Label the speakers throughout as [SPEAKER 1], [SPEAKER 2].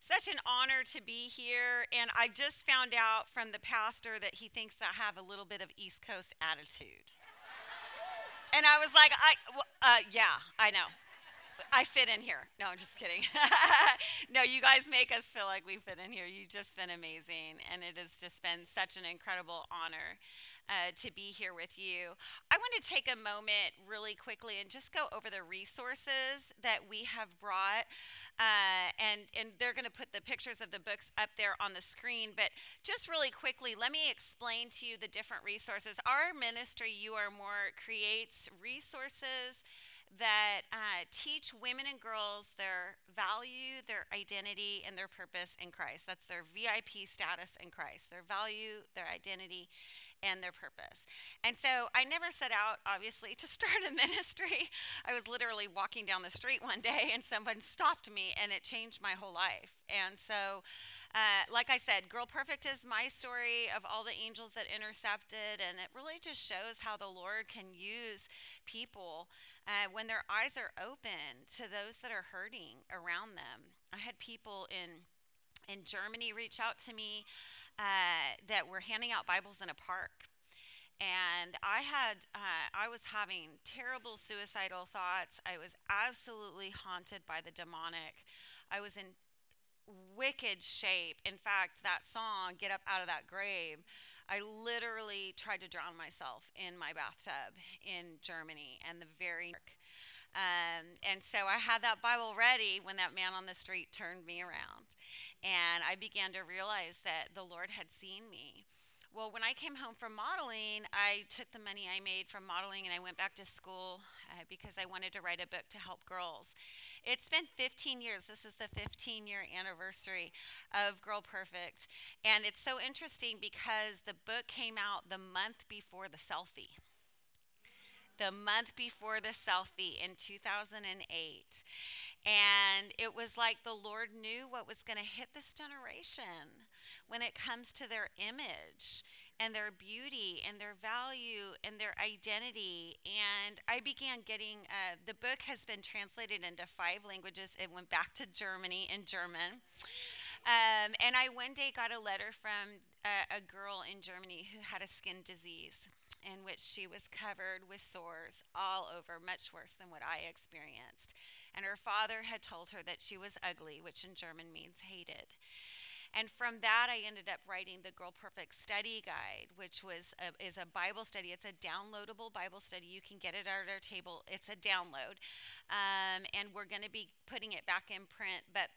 [SPEAKER 1] such an honor to be here. And I just found out from the pastor that he thinks I have a little bit of East Coast attitude. and I was like, I, uh, yeah, I know. I fit in here. No, I'm just kidding. no, you guys make us feel like we fit in here. You've just been amazing, and it has just been such an incredible honor uh, to be here with you. I want to take a moment really quickly and just go over the resources that we have brought. Uh, and, and they're going to put the pictures of the books up there on the screen. But just really quickly, let me explain to you the different resources. Our ministry, U R More, creates resources that uh, teach women and girls their value, their identity, and their purpose in Christ. That's their VIP status in Christ, their value, their identity, and their purpose. And so I never set out, obviously, to start a ministry. I was literally walking down the street one day and someone stopped me and it changed my whole life. And so, uh, like I said, Girl Perfect is my story of all the angels that intercepted. And it really just shows how the Lord can use people uh, when their eyes are open to those that are hurting around them. I had people in in Germany reach out to me uh, that were handing out Bibles in a park. And I had, uh, I was having terrible suicidal thoughts. I was absolutely haunted by the demonic. I was in wicked shape. In fact, that song, Get Up Out of That Grave, I literally tried to drown myself in my bathtub in Germany and the very um, and so I had that Bible ready when that man on the street turned me around. And I began to realize that the Lord had seen me. Well, when I came home from modeling, I took the money I made from modeling and I went back to school uh, because I wanted to write a book to help girls. It's been 15 years. This is the 15 year anniversary of Girl Perfect. And it's so interesting because the book came out the month before the selfie the month before the selfie in 2008. And it was like the Lord knew what was going to hit this generation when it comes to their image and their beauty and their value and their identity. And I began getting uh, the book has been translated into five languages. It went back to Germany in German. Um, and I one day got a letter from a, a girl in Germany who had a skin disease in which she was covered with sores all over, much worse than what I experienced. And her father had told her that she was ugly, which in German means hated. And from that, I ended up writing the Girl Perfect Study Guide, which was a, is a Bible study. It's a downloadable Bible study. You can get it at our table. It's a download, um, and we're going to be putting it back in print. But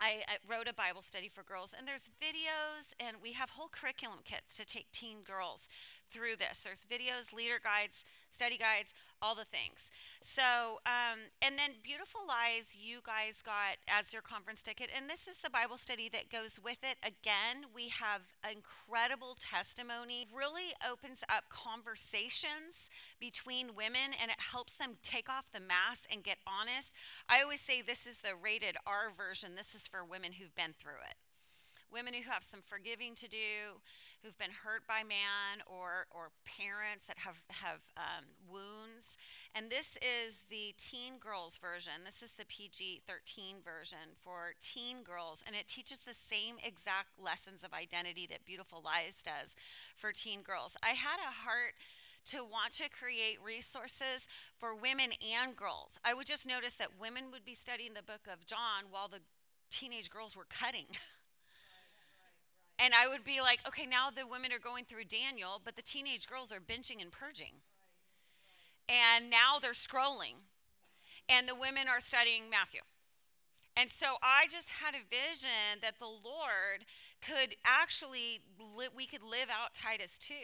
[SPEAKER 1] I, I, wrote a Bible study for girls, and there's videos, and we have whole curriculum kits to take teen girls through this. There's videos, leader guides, study guides, all the things. So, um, and then Beautiful Lies, you guys got as your conference ticket, and this is the Bible study that goes with it. Again, we have incredible testimony, really opens up conversations between women, and it helps them take off the mask and get honest. I always say this is the rated R version, this is for women who've been through it women who have some forgiving to do, who've been hurt by man, or, or parents that have, have um, wounds. And this is the teen girls version. This is the PG 13 version for teen girls. And it teaches the same exact lessons of identity that Beautiful Lies does for teen girls. I had a heart to want to create resources for women and girls. I would just notice that women would be studying the book of John while the teenage girls were cutting. And I would be like, okay, now the women are going through Daniel, but the teenage girls are benching and purging. And now they're scrolling. And the women are studying Matthew. And so I just had a vision that the Lord could actually, li- we could live out Titus 2,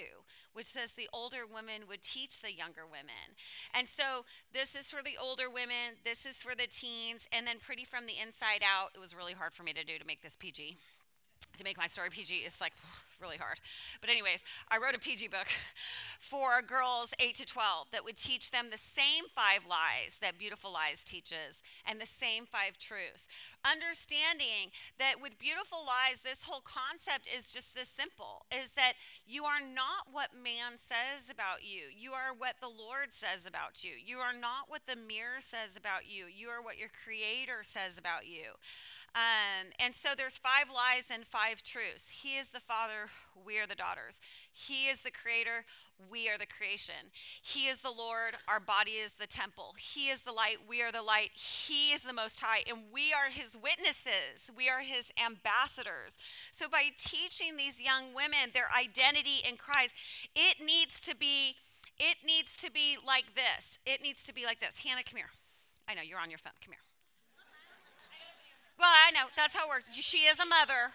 [SPEAKER 1] which says the older women would teach the younger women. And so this is for the older women, this is for the teens, and then pretty from the inside out. It was really hard for me to do to make this PG to make my story PG is like really hard. But, anyways, I wrote a PG book for girls 8 to 12 that would teach them the same five lies that Beautiful Lies teaches and the same five truths. Understanding that with Beautiful Lies, this whole concept is just this simple is that you are not what man says about you, you are what the Lord says about you. You are not what the mirror says about you, you are what your Creator says about you. Um, and so there's five lies and five truths. He is the Father, we are the daughters. He is the Creator, we are the creation. He is the Lord, our body is the temple. He is the light, we are the light. He is the Most High, and we are His witnesses. We are His ambassadors. So by teaching these young women their identity in Christ, it needs to be. It needs to be like this. It needs to be like this. Hannah, come here. I know you're on your phone. Come here. Well, I know. That's how it works. She is a mother.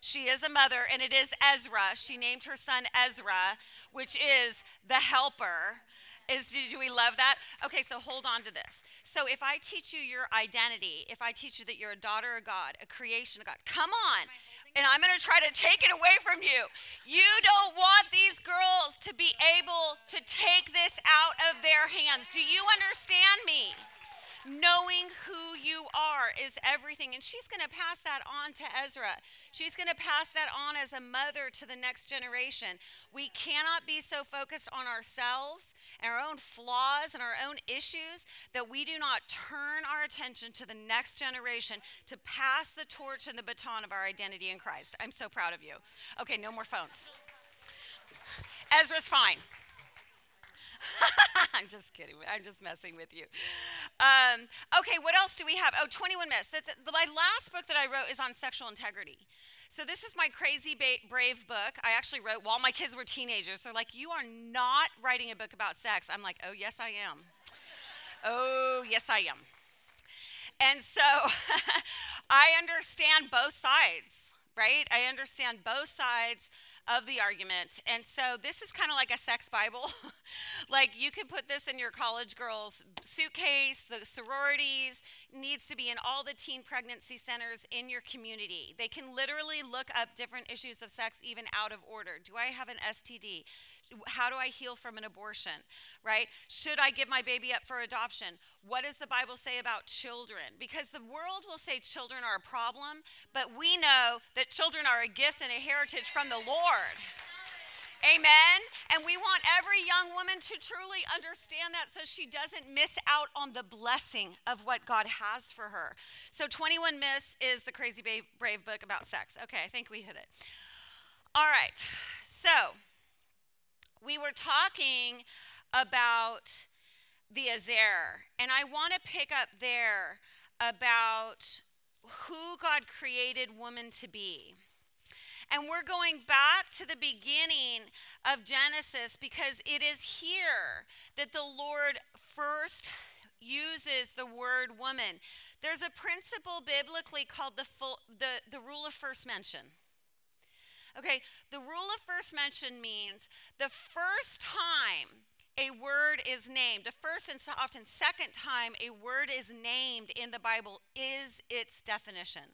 [SPEAKER 1] She is a mother, and it is Ezra. She named her son Ezra, which is the helper. Is do we love that? Okay, so hold on to this. So if I teach you your identity, if I teach you that you're a daughter of God, a creation of God, come on. And I'm going to try to take it away from you. You don't want these girls to be able to take this out of their hands. Do you understand me? Knowing who you are is everything. And she's going to pass that on to Ezra. She's going to pass that on as a mother to the next generation. We cannot be so focused on ourselves and our own flaws and our own issues that we do not turn our attention to the next generation to pass the torch and the baton of our identity in Christ. I'm so proud of you. Okay, no more phones. Ezra's fine. I'm just kidding. I'm just messing with you. Um, okay, what else do we have? Oh, 21 Myths. That's, my last book that I wrote is on sexual integrity. So this is my crazy ba- brave book. I actually wrote while my kids were teenagers. They're like, "You are not writing a book about sex." I'm like, "Oh, yes, I am." oh, yes, I am. And so I understand both sides, right? I understand both sides of the argument. And so this is kind of like a sex Bible. like you could put this in your college girls' suitcase, the sororities, needs to be in all the teen pregnancy centers in your community. They can literally look up different issues of sex even out of order. Do I have an STD? How do I heal from an abortion? Right? Should I give my baby up for adoption? What does the Bible say about children? Because the world will say children are a problem, but we know that children are a gift and a heritage from the Lord. Amen. And we want every young woman to truly understand that so she doesn't miss out on the blessing of what God has for her. So, 21 Myths is the Crazy Brave book about sex. Okay, I think we hit it. All right. So, we were talking about the Ezer, and I want to pick up there about who God created woman to be. And we're going back to the beginning of Genesis because it is here that the Lord first uses the word woman. There's a principle biblically called the, full, the, the rule of first mention. Okay, the rule of first mention means the first time a word is named, the first and often second time a word is named in the Bible is its definition.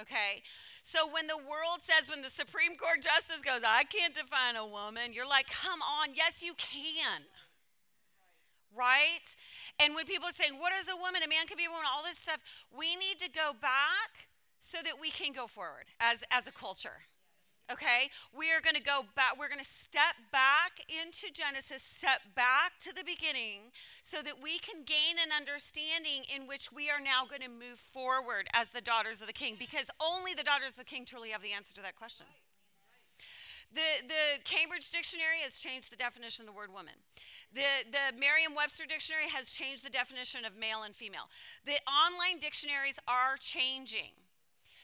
[SPEAKER 1] Okay? So when the world says, when the Supreme Court justice goes, I can't define a woman, you're like, come on, yes, you can. Right? And when people are saying, what is a woman? A man can be a woman, all this stuff, we need to go back so that we can go forward as, as a culture okay? We are going to go back, we're going to step back into Genesis, step back to the beginning, so that we can gain an understanding in which we are now going to move forward as the daughters of the king, because only the daughters of the king truly have the answer to that question. The, the Cambridge Dictionary has changed the definition of the word woman. The, the Merriam Webster Dictionary has changed the definition of male and female. The online dictionaries are changing.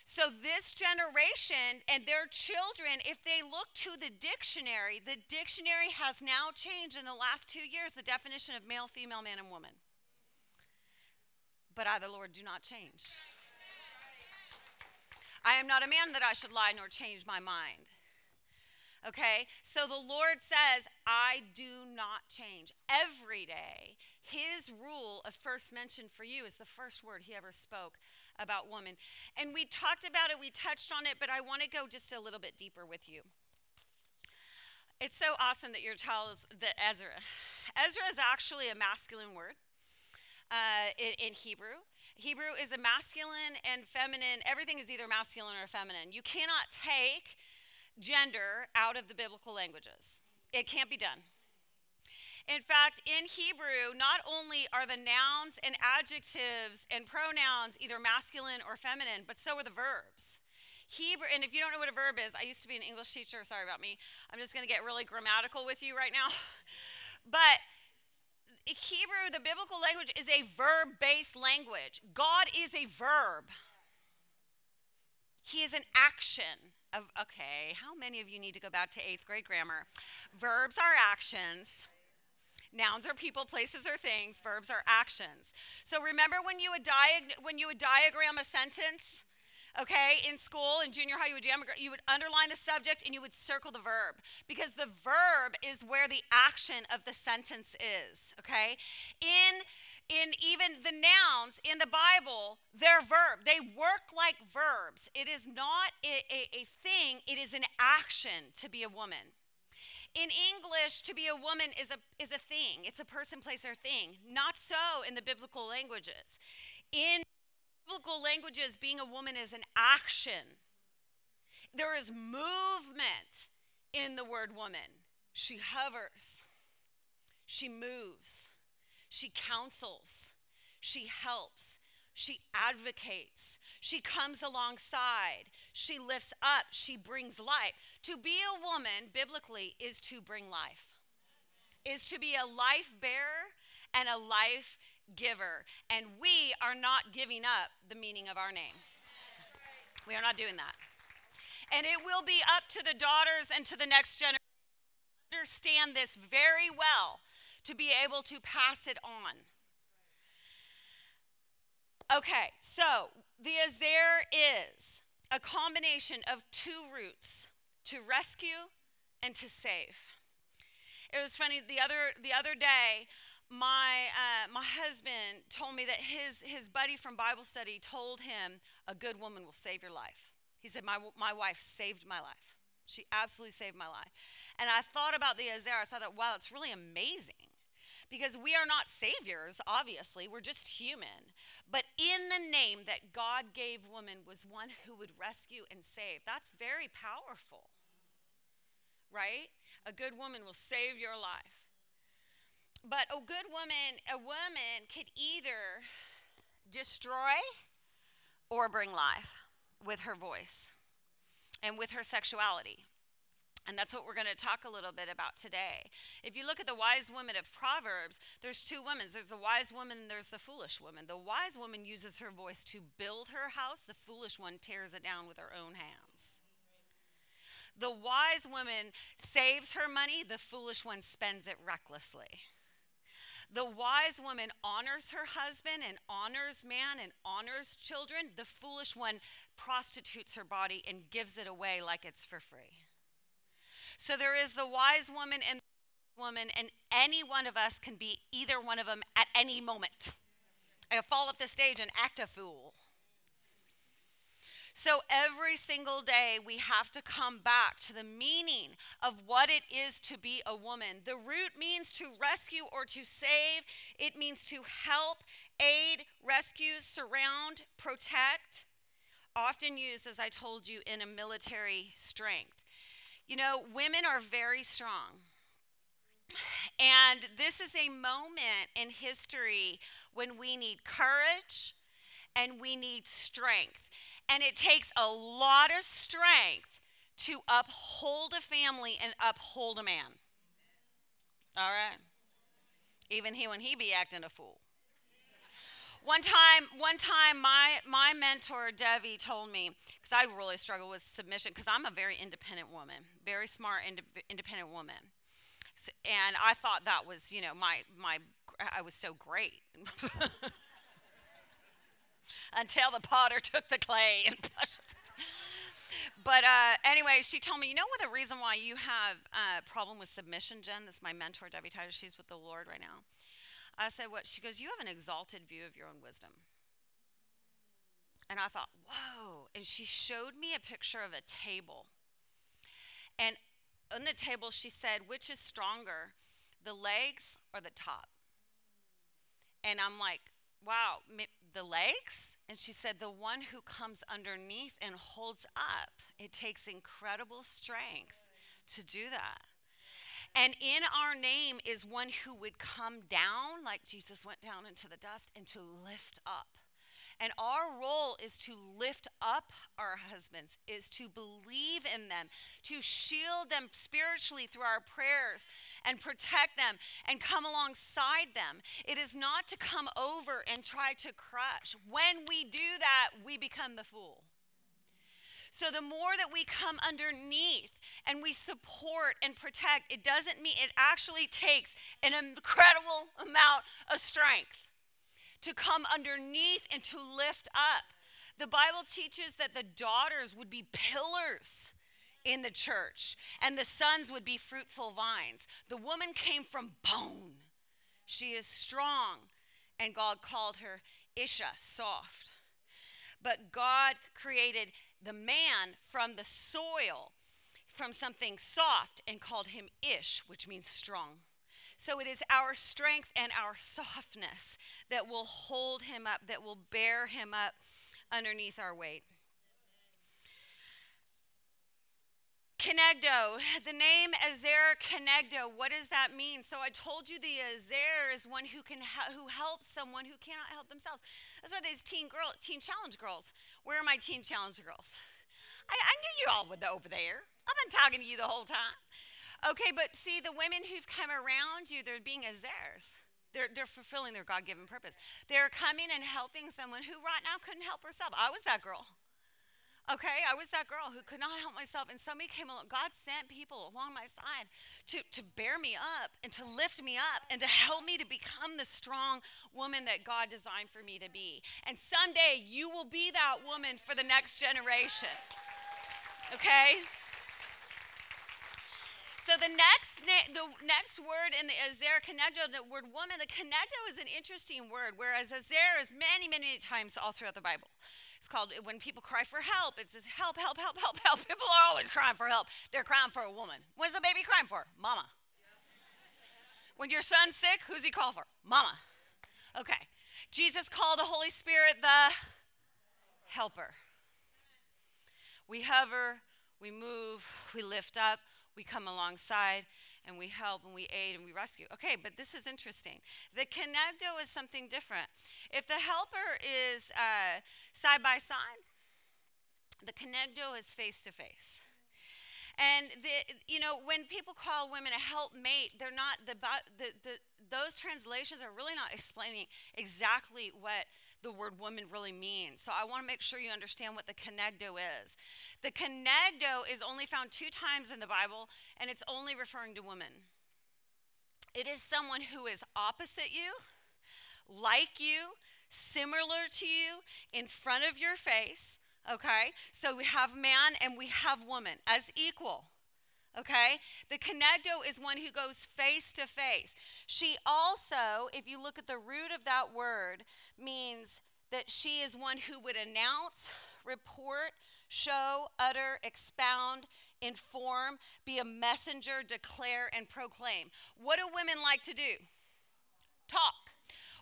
[SPEAKER 1] So, this generation and their children, if they look to the dictionary, the dictionary has now changed in the last two years the definition of male, female, man, and woman. But I, the Lord, do not change. I am not a man that I should lie nor change my mind. Okay? So the Lord says, I do not change. Every day, his rule of first mention for you is the first word he ever spoke about woman. And we talked about it, we touched on it, but I want to go just a little bit deeper with you. It's so awesome that your child is that Ezra. Ezra is actually a masculine word uh, in, in Hebrew. Hebrew is a masculine and feminine, everything is either masculine or feminine. You cannot take gender out of the biblical languages, it can't be done. In fact, in Hebrew, not only are the nouns and adjectives and pronouns either masculine or feminine, but so are the verbs. Hebrew, and if you don't know what a verb is, I used to be an English teacher, sorry about me. I'm just going to get really grammatical with you right now. but Hebrew, the biblical language, is a verb based language. God is a verb, He is an action. Of, okay, how many of you need to go back to eighth grade grammar? Verbs are actions. Nouns are people, places, or things. Verbs are actions. So remember when you would, diag- when you would diagram a sentence? okay in school in junior high you would, you would underline the subject and you would circle the verb because the verb is where the action of the sentence is okay in in even the nouns in the bible they're verb they work like verbs it is not a, a, a thing it is an action to be a woman in English, to be a woman is a, is a thing, it's a person, place, or thing. Not so in the biblical languages. In biblical languages, being a woman is an action. There is movement in the word woman. She hovers, she moves, she counsels, she helps, she advocates. She comes alongside. She lifts up. She brings life. To be a woman, biblically, is to bring life, is to be a life bearer and a life giver. And we are not giving up the meaning of our name. We are not doing that. And it will be up to the daughters and to the next generation to understand this very well to be able to pass it on. Okay, so the Ezer is a combination of two roots to rescue and to save. It was funny the other the other day. My uh, my husband told me that his his buddy from Bible study told him a good woman will save your life. He said my my wife saved my life. She absolutely saved my life. And I thought about the Ezer. I thought wow, it's really amazing because we are not saviors, obviously, we're just human. But in the name that God gave woman was one who would rescue and save. That's very powerful, right? A good woman will save your life. But a good woman, a woman could either destroy or bring life with her voice and with her sexuality. And that's what we're going to talk a little bit about today. If you look at the wise woman of Proverbs, there's two women. There's the wise woman and there's the foolish woman. The wise woman uses her voice to build her house, the foolish one tears it down with her own hands. The wise woman saves her money, the foolish one spends it recklessly. The wise woman honors her husband and honors man and honors children. The foolish one prostitutes her body and gives it away like it's for free. So there is the wise woman and the woman, and any one of us can be either one of them at any moment. I fall up the stage and act a fool. So every single day, we have to come back to the meaning of what it is to be a woman. The root means to rescue or to save, it means to help, aid, rescue, surround, protect. Often used, as I told you, in a military strength. You know, women are very strong. And this is a moment in history when we need courage and we need strength. And it takes a lot of strength to uphold a family and uphold a man. All right? Even he when he be acting a fool. One time, one time, my my mentor Debbie told me because I really struggle with submission because I'm a very independent woman, very smart, ind- independent woman, so, and I thought that was you know my my I was so great. Until the potter took the clay and but uh, anyway, she told me, you know what the reason why you have a problem with submission, Jen? This is my mentor, Debbie Titus. She's with the Lord right now. I said, What? She goes, You have an exalted view of your own wisdom. And I thought, whoa. And she showed me a picture of a table. And on the table, she said, which is stronger, the legs or the top? And I'm like, wow, the legs? And she said, the one who comes underneath and holds up. It takes incredible strength to do that. And in our name is one who would come down, like Jesus went down into the dust, and to lift up. And our role is to lift up our husbands, is to believe in them, to shield them spiritually through our prayers and protect them and come alongside them. It is not to come over and try to crush. When we do that, we become the fool. So the more that we come underneath and we support and protect, it doesn't mean it actually takes an incredible amount of strength to come underneath and to lift up. The Bible teaches that the daughters would be pillars in the church and the sons would be fruitful vines. The woman came from bone. She is strong, and God called her Isha, soft. But God created the man from the soil, from something soft, and called him Ish, which means strong. So it is our strength and our softness that will hold him up, that will bear him up underneath our weight. Kenegdo, the name Ezer Kenegdo, what does that mean? So I told you the Ezer is one who can who helps someone who cannot help themselves. That's why these teen girl, teen challenge girls. Where are my teen challenge girls? I, I knew you all were over there. I've been talking to you the whole time. Okay, but see, the women who've come around you, they're being Ezers. They're, they're fulfilling their God given purpose. They're coming and helping someone who right now couldn't help herself. I was that girl. Okay, I was that girl who could not help myself, and somebody came along. God sent people along my side to, to bear me up and to lift me up and to help me to become the strong woman that God designed for me to be. And someday you will be that woman for the next generation. Okay? So the next the next word in the Ezer Kenegdo, the word woman, the Kenegdo is an interesting word, whereas Ezer is many, many times all throughout the Bible. It's called when people cry for help. It says help, help, help, help, help. People are always crying for help. They're crying for a woman. What's the baby crying for? Mama. When your son's sick, who's he call for? Mama. Okay. Jesus called the Holy Spirit the helper. We hover, we move, we lift up, we come alongside and we help and we aid and we rescue. Okay, but this is interesting. The Kenegdo is something different. If the helper is uh, side by side, the Kenegdo is face to face. And the, you know, when people call women a helpmate, they're not the, the, the those translations are really not explaining exactly what the word woman really means. So I want to make sure you understand what the kenegdo is. The kenegdo is only found two times in the Bible, and it's only referring to women. It is someone who is opposite you, like you, similar to you, in front of your face. Okay? So we have man and we have woman as equal okay? The kenegdo is one who goes face to face. She also, if you look at the root of that word, means that she is one who would announce, report, show, utter, expound, inform, be a messenger, declare, and proclaim. What do women like to do? Talk.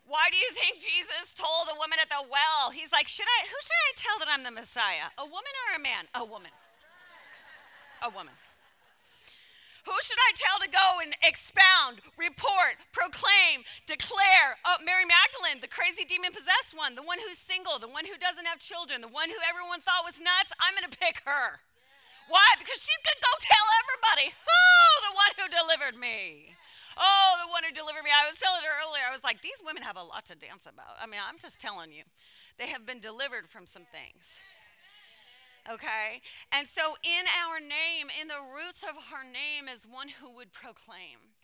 [SPEAKER 1] Why do you think Jesus told the woman at the well? He's like, should I who should I tell that I'm the Messiah? A woman or a man? A woman. A woman. Who should I tell to go and expound, report, proclaim, declare? Oh, Mary Magdalene, the crazy demon possessed one, the one who's single, the one who doesn't have children, the one who everyone thought was nuts. I'm going to pick her. Why? Because she's going to go tell everybody, who? the one who delivered me. Oh, the one who delivered me. I was telling her earlier, I was like, these women have a lot to dance about. I mean, I'm just telling you, they have been delivered from some things okay? And so, in our name, in the roots of our name, is one who would proclaim.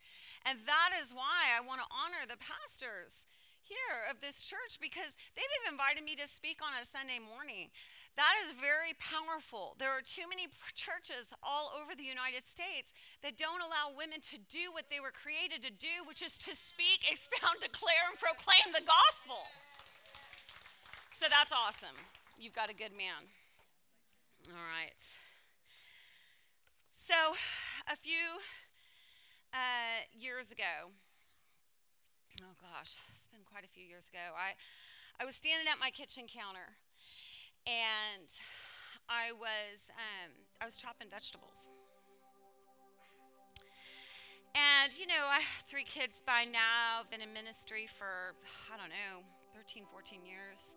[SPEAKER 1] And that is why I want to honor the pastors here of this church because they've even invited me to speak on a Sunday morning. That is very powerful. There are too many churches all over the United States that don't allow women to do what they were created to do, which is to speak, expound, declare, and proclaim the gospel. So that's awesome. You've got a good man. All right. So, a few uh, years ago, oh gosh, it's been quite a few years ago, I, I was standing at my kitchen counter and I was, um, I was chopping vegetables. And, you know, I have three kids by now, been in ministry for, I don't know, 13, 14 years.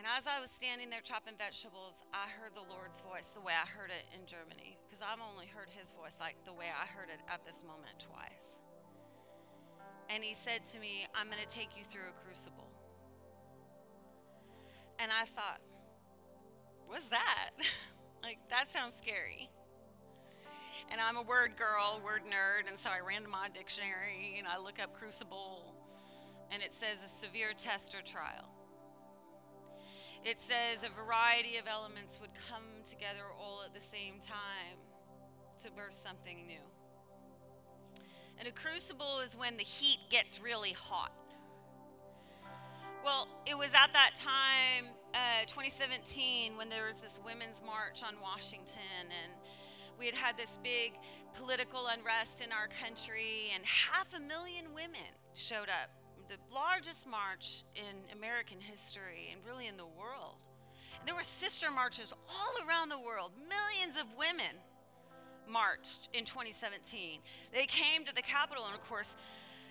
[SPEAKER 1] And as I was standing there chopping vegetables, I heard the Lord's voice the way I heard it in Germany, because I've only heard his voice like the way I heard it at this moment twice. And he said to me, I'm going to take you through a crucible. And I thought, what's that? like, that sounds scary and I'm a word girl, word nerd, and so I ran to my dictionary and I look up crucible, and it says a severe test or trial. It says a variety of elements would come together all at the same time to burst something new. And a crucible is when the heat gets really hot. Well, it was at that time, uh, 2017, when there was this women's march on Washington, and we had had this big political unrest in our country, and half a million women showed up. The largest march in American history and really in the world. And there were sister marches all around the world. Millions of women marched in 2017. They came to the Capitol, and of course,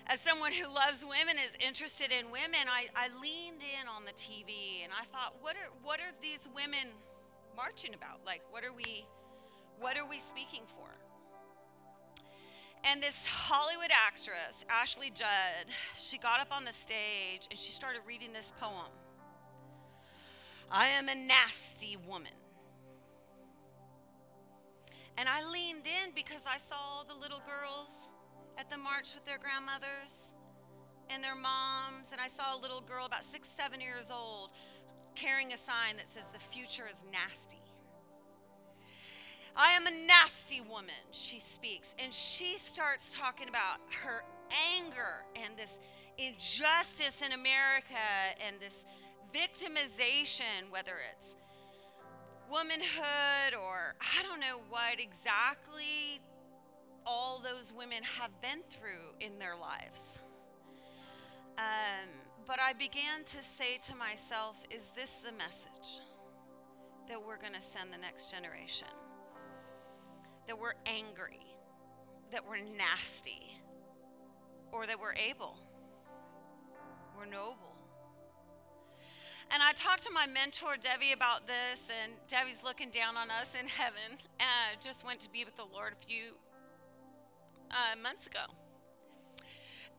[SPEAKER 1] as someone who loves women, is interested in women, I, I leaned in on the TV and I thought, what are, what are these women marching about? Like, what are we what are we speaking for? And this Hollywood actress, Ashley Judd, she got up on the stage and she started reading this poem I am a nasty woman. And I leaned in because I saw the little girls at the march with their grandmothers and their moms. And I saw a little girl about six, seven years old carrying a sign that says, The future is nasty. I am a nasty woman, she speaks. And she starts talking about her anger and this injustice in America and this victimization, whether it's womanhood or I don't know what exactly all those women have been through in their lives. Um, but I began to say to myself, is this the message that we're going to send the next generation? That we're angry, that we're nasty, or that we're able, we're noble. And I talked to my mentor, Debbie, about this, and Debbie's looking down on us in heaven. And just went to be with the Lord a few uh, months ago.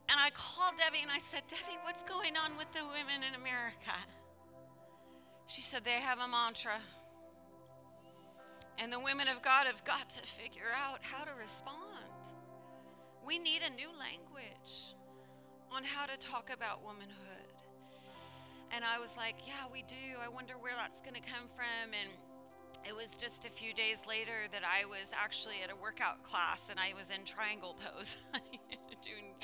[SPEAKER 1] And I called Debbie and I said, Debbie, what's going on with the women in America? She said, they have a mantra. And the women of God have got to figure out how to respond. We need a new language on how to talk about womanhood. And I was like, yeah, we do. I wonder where that's going to come from. And it was just a few days later that I was actually at a workout class and I was in triangle pose doing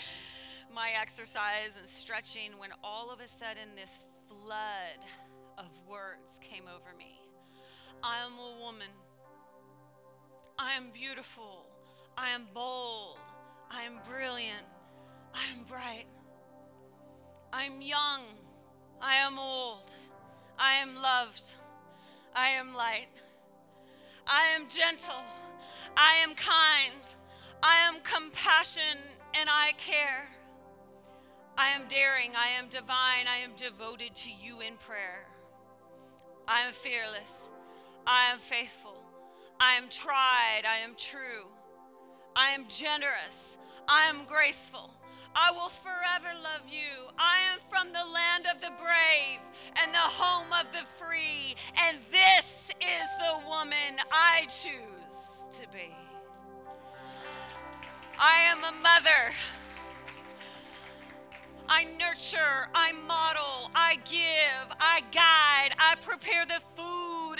[SPEAKER 1] my exercise and stretching when all of a sudden this flood of words came over me. I am a woman. I am beautiful. I am bold. I am brilliant. I am bright. I am young. I am old. I am loved. I am light. I am gentle. I am kind. I am compassion and I care. I am daring. I am divine. I am devoted to you in prayer. I am fearless. I am faithful. I am tried. I am true. I am generous. I am graceful. I will forever love you. I am from the land of the brave and the home of the free. And this is the woman I choose to be. I am a mother. I nurture, I model, I give, I guide, I prepare the food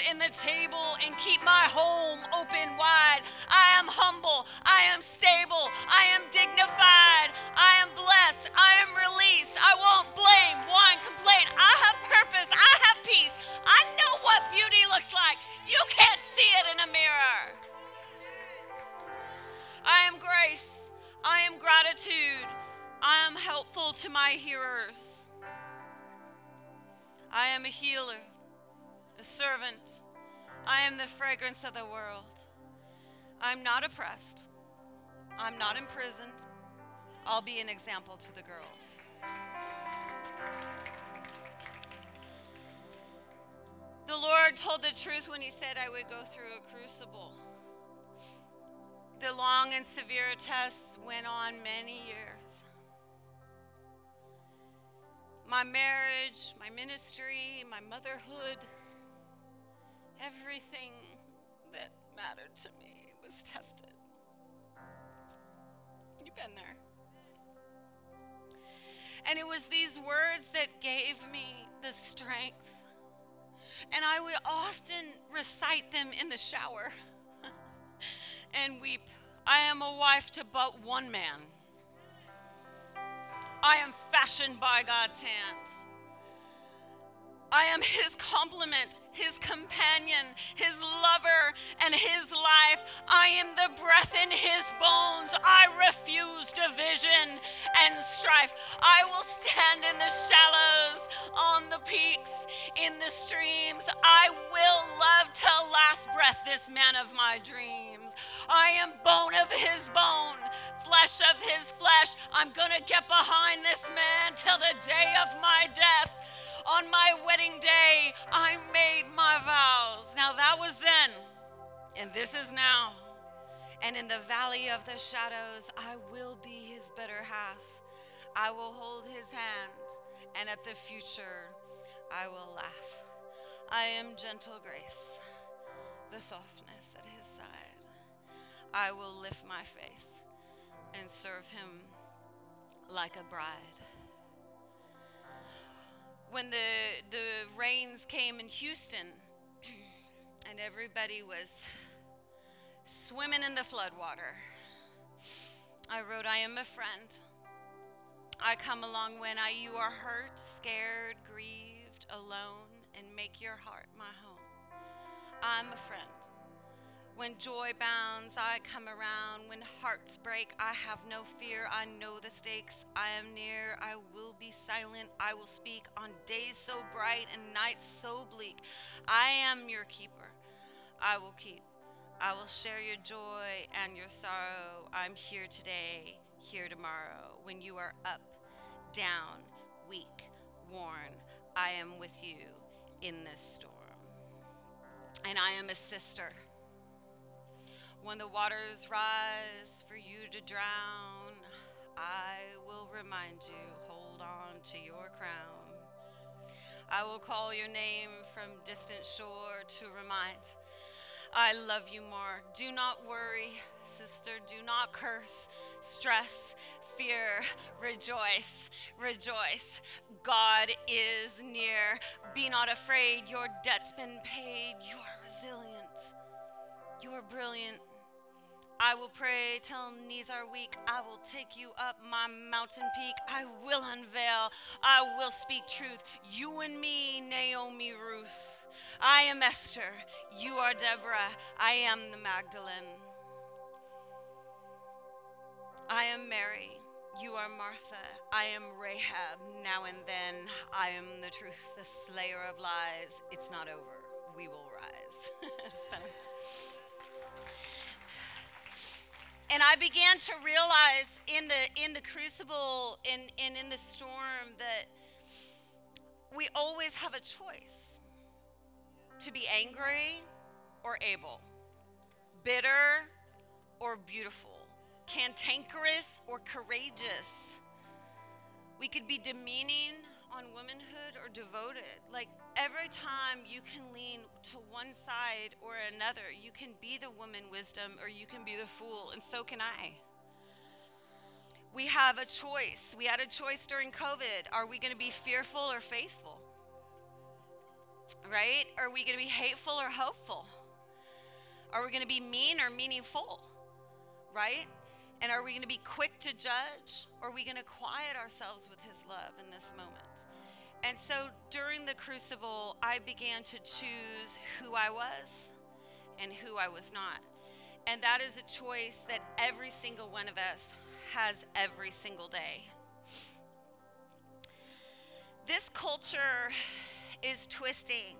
[SPEAKER 1] in the table and keep my home open wide. I am humble, I am stable, I am dignified, I am blessed, I am released. I won't blame, whine, complain. I have purpose, I have peace. I know what beauty looks like. You can't see it in a mirror. I am grace. I am gratitude. I am helpful to my hearers. I am a healer, a servant. I am the fragrance of the world. I'm not oppressed. I'm not imprisoned. I'll be an example to the girls. The Lord told the truth when He said I would go through a crucible. The long and severe tests went on many years. My marriage, my ministry, my motherhood, everything that mattered to me was tested. You've been there. And it was these words that gave me the strength. And I would often recite them in the shower and weep. I am a wife to but one man. I am fashioned by God's hand. I am his complement, his companion, his lover, and his life. I am the breath in his bones. I refuse division and strife. I will stand in the shallows, on the peaks, in the streams. I will love till last breath this man of my dreams. I am bone of his bone, flesh of his flesh. I'm going to get behind this man till the day of my death on my wedding day, I made my vows. Now that was then, and this is now. And in the valley of the shadows, I will be his better half. I will hold his hand, and at the future, I will laugh. I am gentle grace, the softness at his side. I will lift my face and serve him like a bride when the the rains came in Houston and everybody was swimming in the floodwater. I wrote, I am a friend. I come along when I, you are hurt, scared, grieved, alone, and make your heart my home. I'm a friend. When joy bounds, I come around. When hearts break, I have no fear. I know the stakes. I am near. I will be silent. I will speak on days so bright and nights so bleak. I am your keeper. I will keep. I will share your joy and your sorrow. I'm here today, here tomorrow. When you are up, down, weak, worn, I am with you in this storm. And I am a sister. When the waters rise for you to drown, I will remind you hold on to your crown. I will call your name from distant shore to remind I love you more. Do not worry, sister. Do not curse, stress, fear. Rejoice, rejoice. God is near. Be not afraid. Your debt's been paid. You are resilient. You are brilliant. I will pray till knees are weak. I will take you up my mountain peak. I will unveil. I will speak truth. You and me, Naomi Ruth. I am Esther. You are Deborah. I am the Magdalene. I am Mary. You are Martha. I am Rahab. Now and then, I am the truth, the slayer of lies. It's not over. We will rise. and I began to realize in the in the crucible and in, in, in the storm that we always have a choice to be angry or able, bitter or beautiful, cantankerous or courageous. We could be demeaning on womanhood or devoted. Like every time you can lean to one side or another, you can be the woman wisdom or you can be the fool, and so can I. We have a choice. We had a choice during COVID. Are we going to be fearful or faithful? Right? Are we going to be hateful or hopeful? Are we going to be mean or meaningful? Right? And are we going to be quick to judge or are we going to quiet ourselves with his love in this moment? And so during the crucible, I began to choose who I was and who I was not. And that is a choice that every single one of us has every single day. This culture is twisting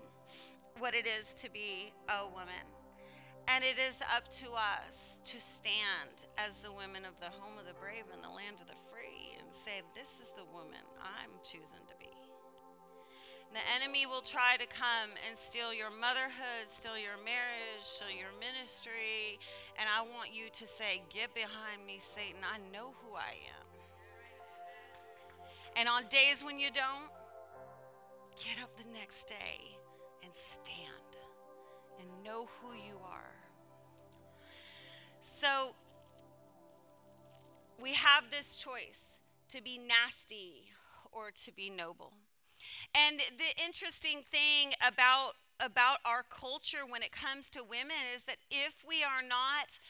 [SPEAKER 1] what it is to be a woman. And it is up to us to stand as the women of the home of the brave and the land of the free and say, This is the woman I'm choosing to be. The enemy will try to come and steal your motherhood, steal your marriage, steal your ministry. And I want you to say, Get behind me, Satan. I know who I am. And on days when you don't, get up the next day and stand and know who you are. So we have this choice to be nasty or to be noble. And the interesting thing about about our culture when it comes to women is that if we are not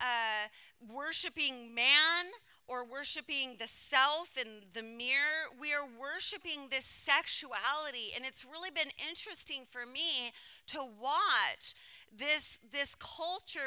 [SPEAKER 1] uh, worshiping man or worshiping the self and the mirror. We are worshiping this sexuality. And it's really been interesting for me to watch this, this culture